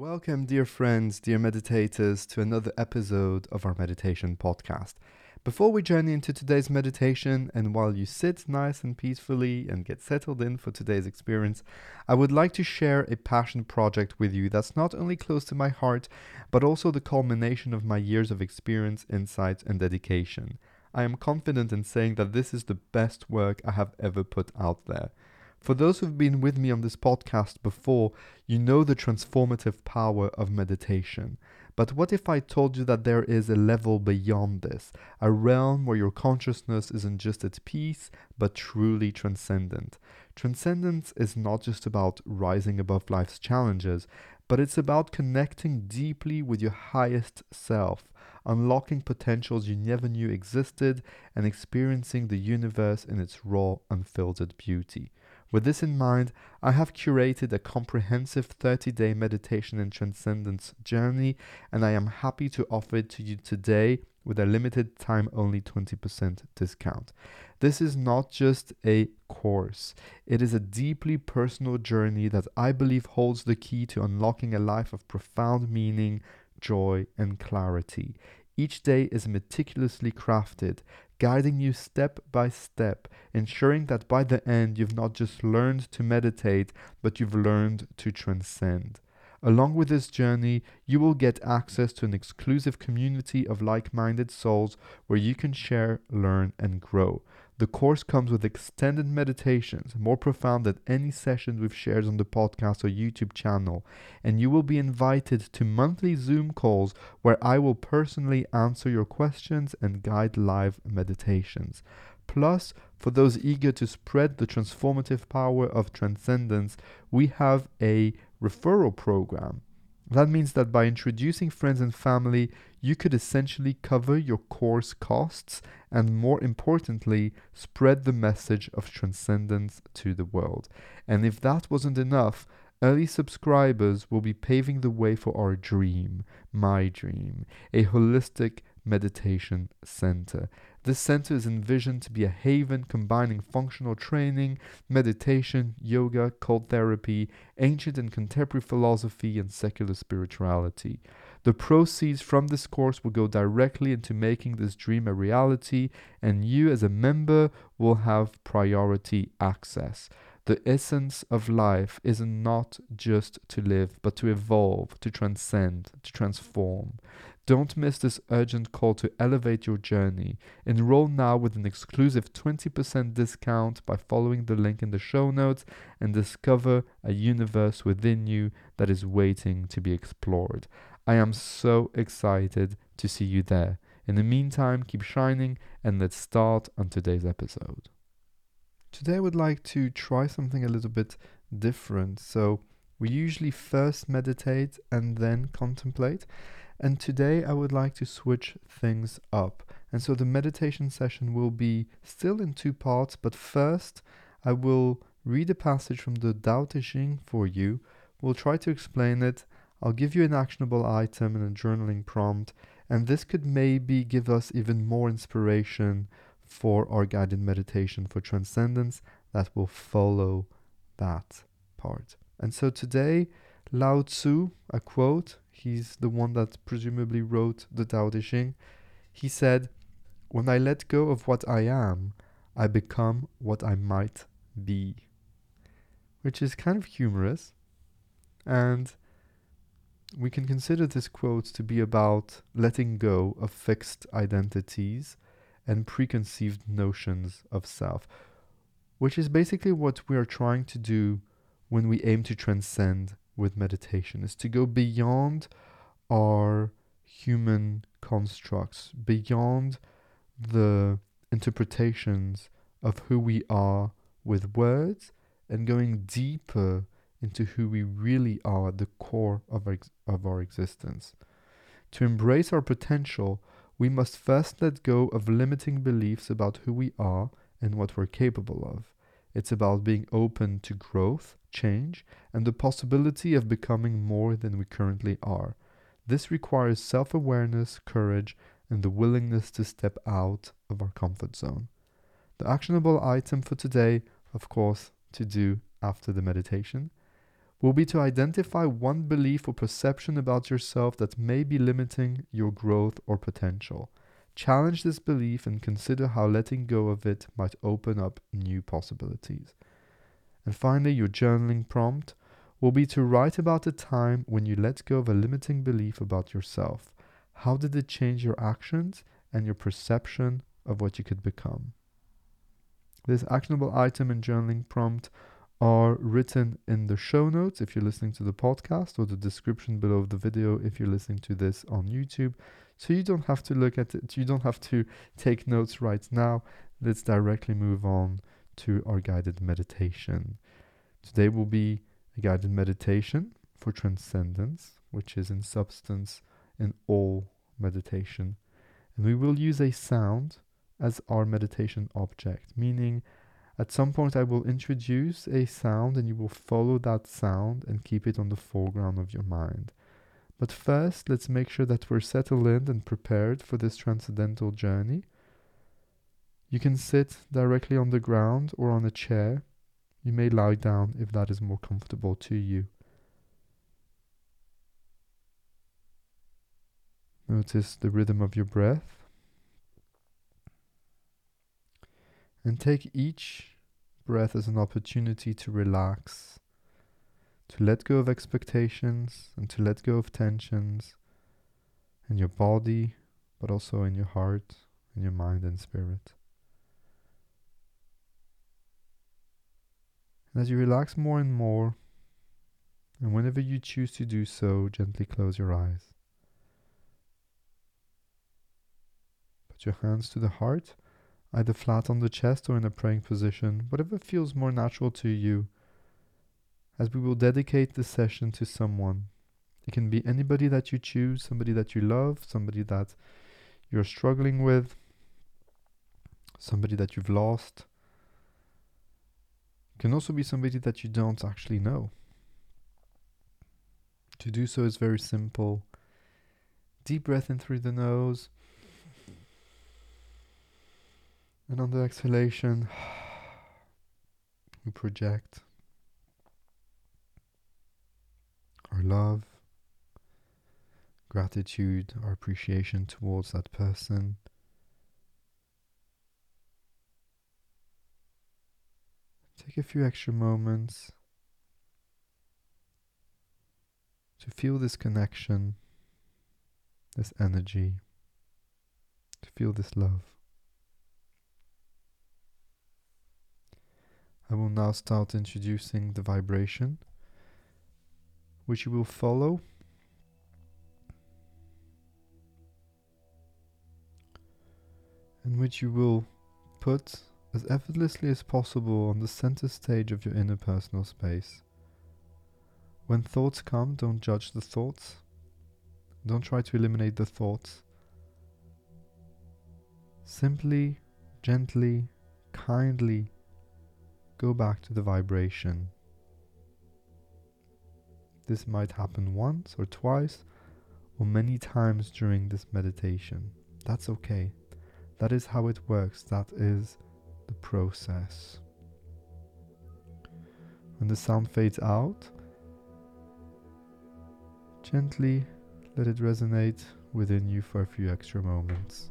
Welcome, dear friends, dear meditators, to another episode of our meditation podcast. Before we journey into today's meditation, and while you sit nice and peacefully and get settled in for today's experience, I would like to share a passion project with you that's not only close to my heart, but also the culmination of my years of experience, insight, and dedication. I am confident in saying that this is the best work I have ever put out there. For those who've been with me on this podcast before, you know the transformative power of meditation. But what if I told you that there is a level beyond this, a realm where your consciousness isn't just at peace, but truly transcendent? Transcendence is not just about rising above life's challenges, but it's about connecting deeply with your highest self, unlocking potentials you never knew existed, and experiencing the universe in its raw, unfiltered beauty. With this in mind, I have curated a comprehensive 30 day meditation and transcendence journey, and I am happy to offer it to you today with a limited time only 20% discount. This is not just a course, it is a deeply personal journey that I believe holds the key to unlocking a life of profound meaning, joy, and clarity. Each day is meticulously crafted, guiding you step by step, ensuring that by the end you've not just learned to meditate, but you've learned to transcend. Along with this journey, you will get access to an exclusive community of like minded souls where you can share, learn, and grow. The course comes with extended meditations, more profound than any sessions we've shared on the podcast or YouTube channel, and you will be invited to monthly Zoom calls where I will personally answer your questions and guide live meditations. Plus, for those eager to spread the transformative power of transcendence, we have a referral program. That means that by introducing friends and family, you could essentially cover your course costs and, more importantly, spread the message of transcendence to the world. And if that wasn't enough, early subscribers will be paving the way for our dream, my dream, a holistic meditation center. This center is envisioned to be a haven combining functional training, meditation, yoga, cold therapy, ancient and contemporary philosophy, and secular spirituality. The proceeds from this course will go directly into making this dream a reality, and you, as a member, will have priority access. The essence of life is not just to live, but to evolve, to transcend, to transform. Don't miss this urgent call to elevate your journey. Enroll now with an exclusive 20% discount by following the link in the show notes and discover a universe within you that is waiting to be explored. I am so excited to see you there. In the meantime, keep shining and let's start on today's episode. Today, I would like to try something a little bit different. So, we usually first meditate and then contemplate. And today I would like to switch things up. And so the meditation session will be still in two parts, but first I will read a passage from the Tao Te Ching for you. We'll try to explain it. I'll give you an actionable item and a journaling prompt, and this could maybe give us even more inspiration for our guided meditation for transcendence that will follow that part. And so today, Lao Tzu, a quote, he's the one that presumably wrote the Tao Te Ching, he said, When I let go of what I am, I become what I might be. Which is kind of humorous. And we can consider this quote to be about letting go of fixed identities and preconceived notions of self, which is basically what we are trying to do when we aim to transcend with meditation is to go beyond our human constructs, beyond the interpretations of who we are with words, and going deeper into who we really are at the core of our, of our existence. To embrace our potential, we must first let go of limiting beliefs about who we are and what we're capable of. It's about being open to growth, change, and the possibility of becoming more than we currently are. This requires self awareness, courage, and the willingness to step out of our comfort zone. The actionable item for today, of course, to do after the meditation, will be to identify one belief or perception about yourself that may be limiting your growth or potential. Challenge this belief and consider how letting go of it might open up new possibilities. And finally, your journaling prompt will be to write about a time when you let go of a limiting belief about yourself. How did it change your actions and your perception of what you could become? This actionable item and journaling prompt are written in the show notes if you're listening to the podcast or the description below the video if you're listening to this on YouTube. So you don't have to look at it, you don't have to take notes right now. Let's directly move on to our guided meditation. Today will be a guided meditation for transcendence, which is in substance in all meditation. And we will use a sound as our meditation object, meaning at some point, I will introduce a sound and you will follow that sound and keep it on the foreground of your mind. But first, let's make sure that we're settled in and prepared for this transcendental journey. You can sit directly on the ground or on a chair. You may lie down if that is more comfortable to you. Notice the rhythm of your breath. And take each breath as an opportunity to relax, to let go of expectations and to let go of tensions in your body, but also in your heart, in your mind and spirit. And as you relax more and more, and whenever you choose to do so, gently close your eyes. Put your hands to the heart either flat on the chest or in a praying position, whatever feels more natural to you, as we will dedicate this session to someone. It can be anybody that you choose, somebody that you love, somebody that you're struggling with, somebody that you've lost. Can also be somebody that you don't actually know. To do so is very simple. Deep breath in through the nose And on the exhalation, we project our love, gratitude, our appreciation towards that person. Take a few extra moments to feel this connection, this energy, to feel this love. I will now start introducing the vibration, which you will follow. And which you will put as effortlessly as possible on the center stage of your inner personal space. When thoughts come, don't judge the thoughts. Don't try to eliminate the thoughts. Simply, gently, kindly go back to the vibration. This might happen once or twice or many times during this meditation. That's okay. That is how it works. That is the process. When the sound fades out, gently let it resonate within you for a few extra moments.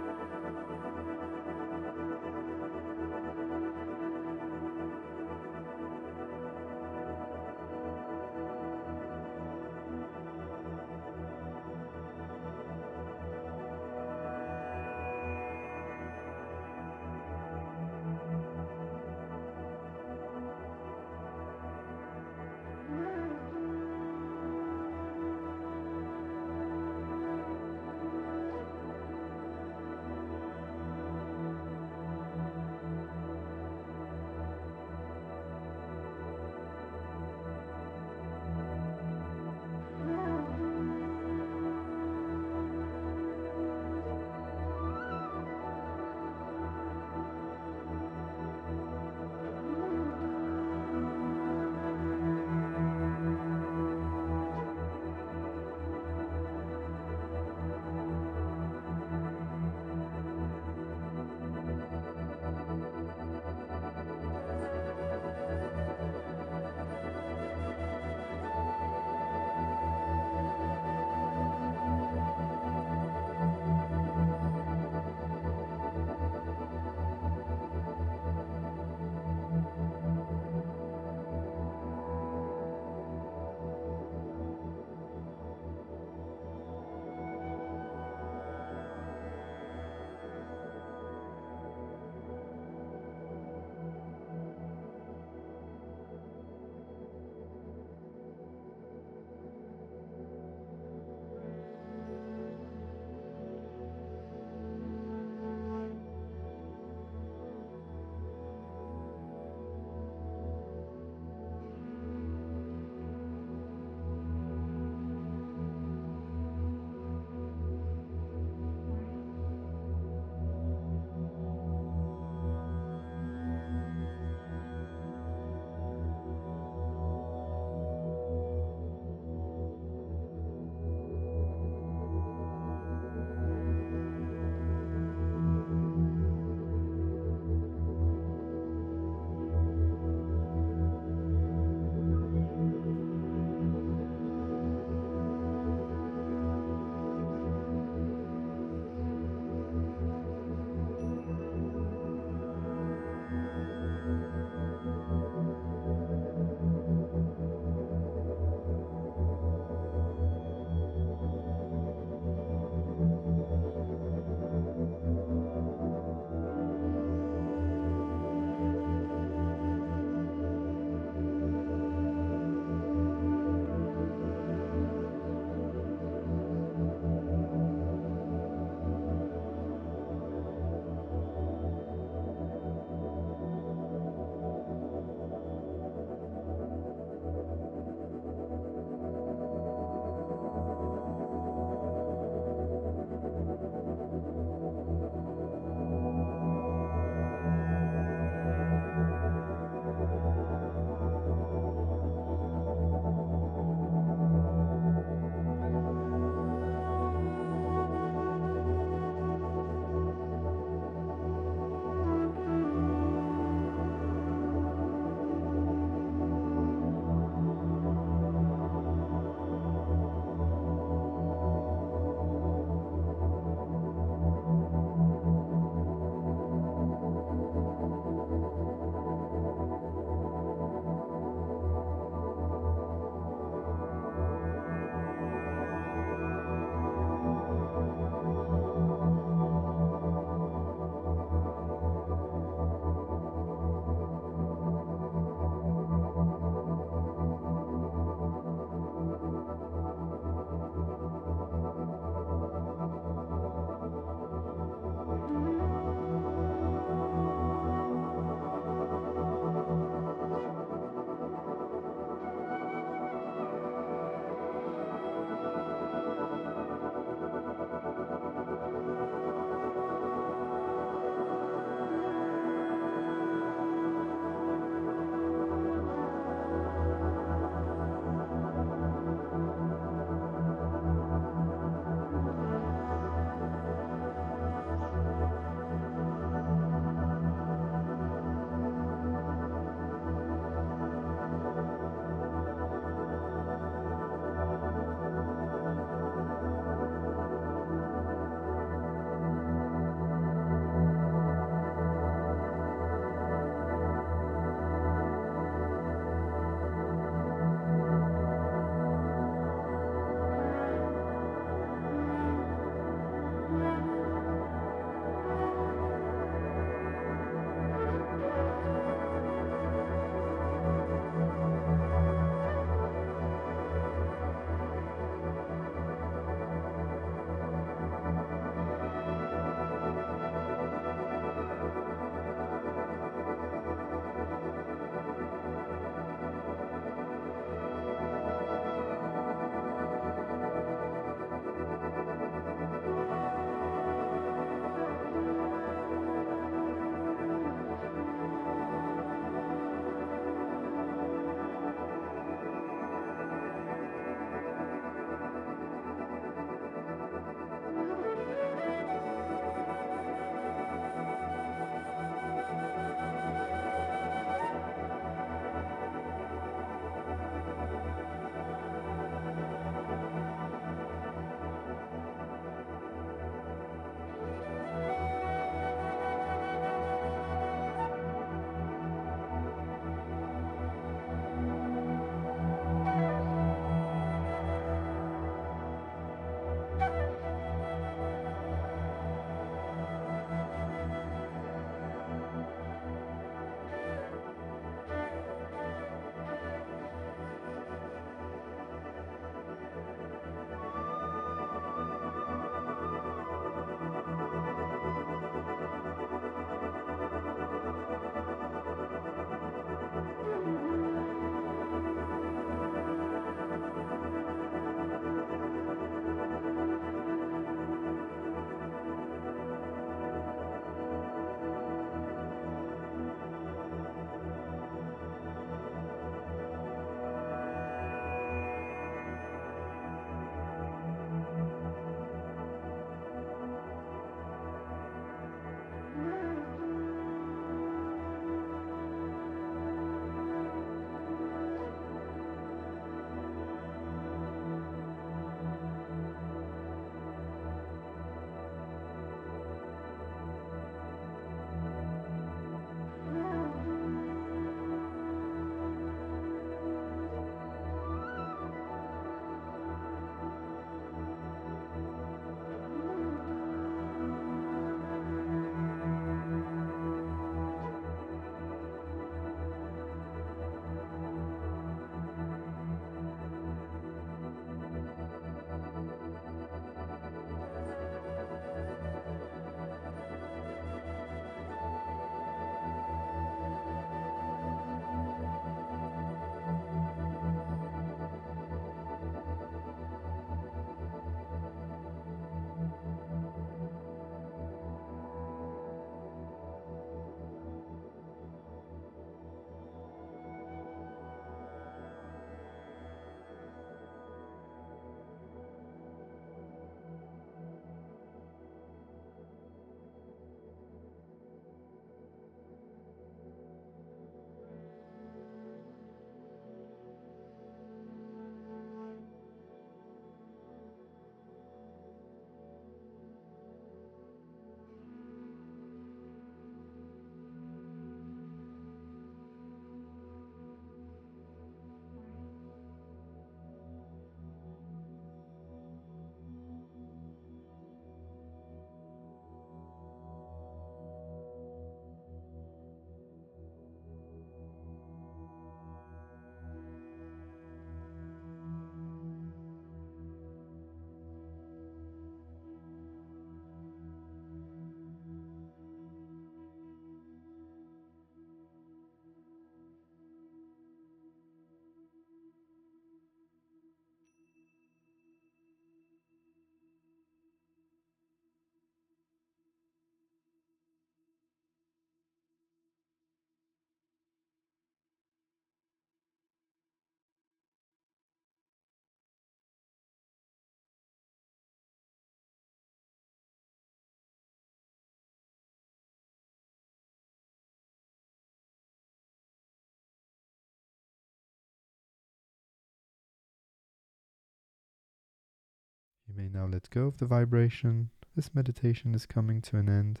May now let go of the vibration. This meditation is coming to an end.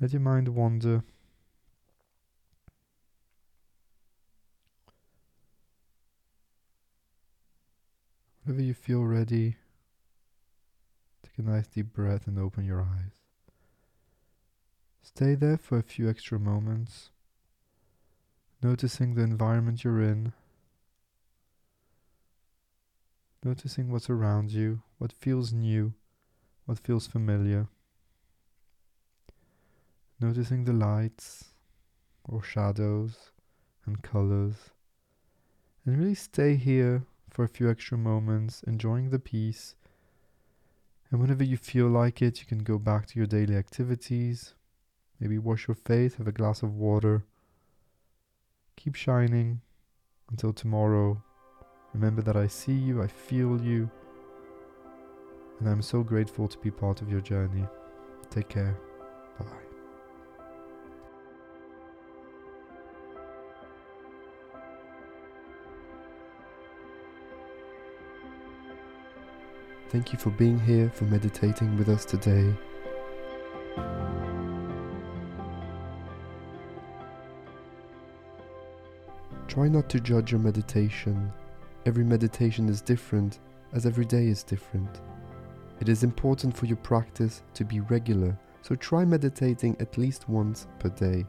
Let your mind wander. Whenever you feel ready, take a nice deep breath and open your eyes. Stay there for a few extra moments, noticing the environment you're in, noticing what's around you, what feels new, what feels familiar, noticing the lights or shadows and colors, and really stay here for a few extra moments, enjoying the peace. And whenever you feel like it, you can go back to your daily activities Maybe wash your face, have a glass of water. Keep shining until tomorrow. Remember that I see you, I feel you, and I'm so grateful to be part of your journey. Take care. Bye. Thank you for being here, for meditating with us today. Try not to judge your meditation. Every meditation is different, as every day is different. It is important for your practice to be regular, so try meditating at least once per day.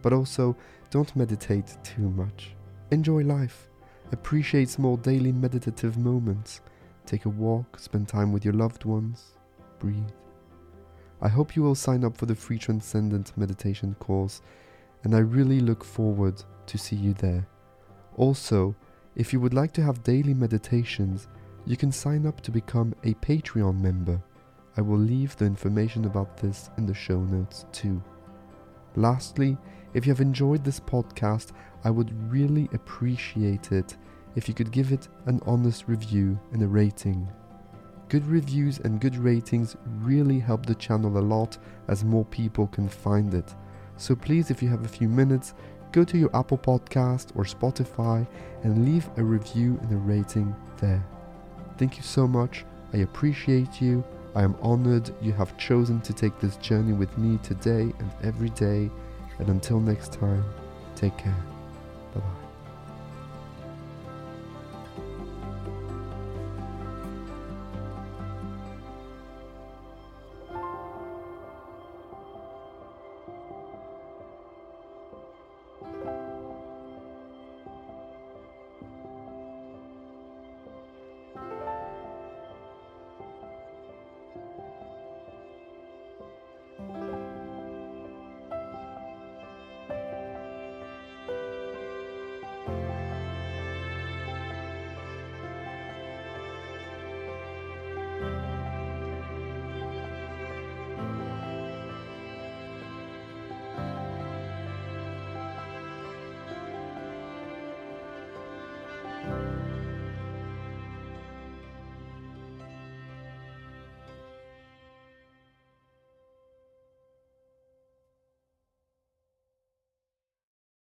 But also, don't meditate too much. Enjoy life. Appreciate small daily meditative moments. Take a walk, spend time with your loved ones, breathe. I hope you will sign up for the free Transcendent Meditation course, and I really look forward to see you there. Also, if you would like to have daily meditations, you can sign up to become a Patreon member. I will leave the information about this in the show notes too. Lastly, if you have enjoyed this podcast, I would really appreciate it if you could give it an honest review and a rating. Good reviews and good ratings really help the channel a lot as more people can find it. So please, if you have a few minutes, go to your Apple Podcast or Spotify and leave a review and a rating there. Thank you so much. I appreciate you. I am honored you have chosen to take this journey with me today and every day. And until next time, take care.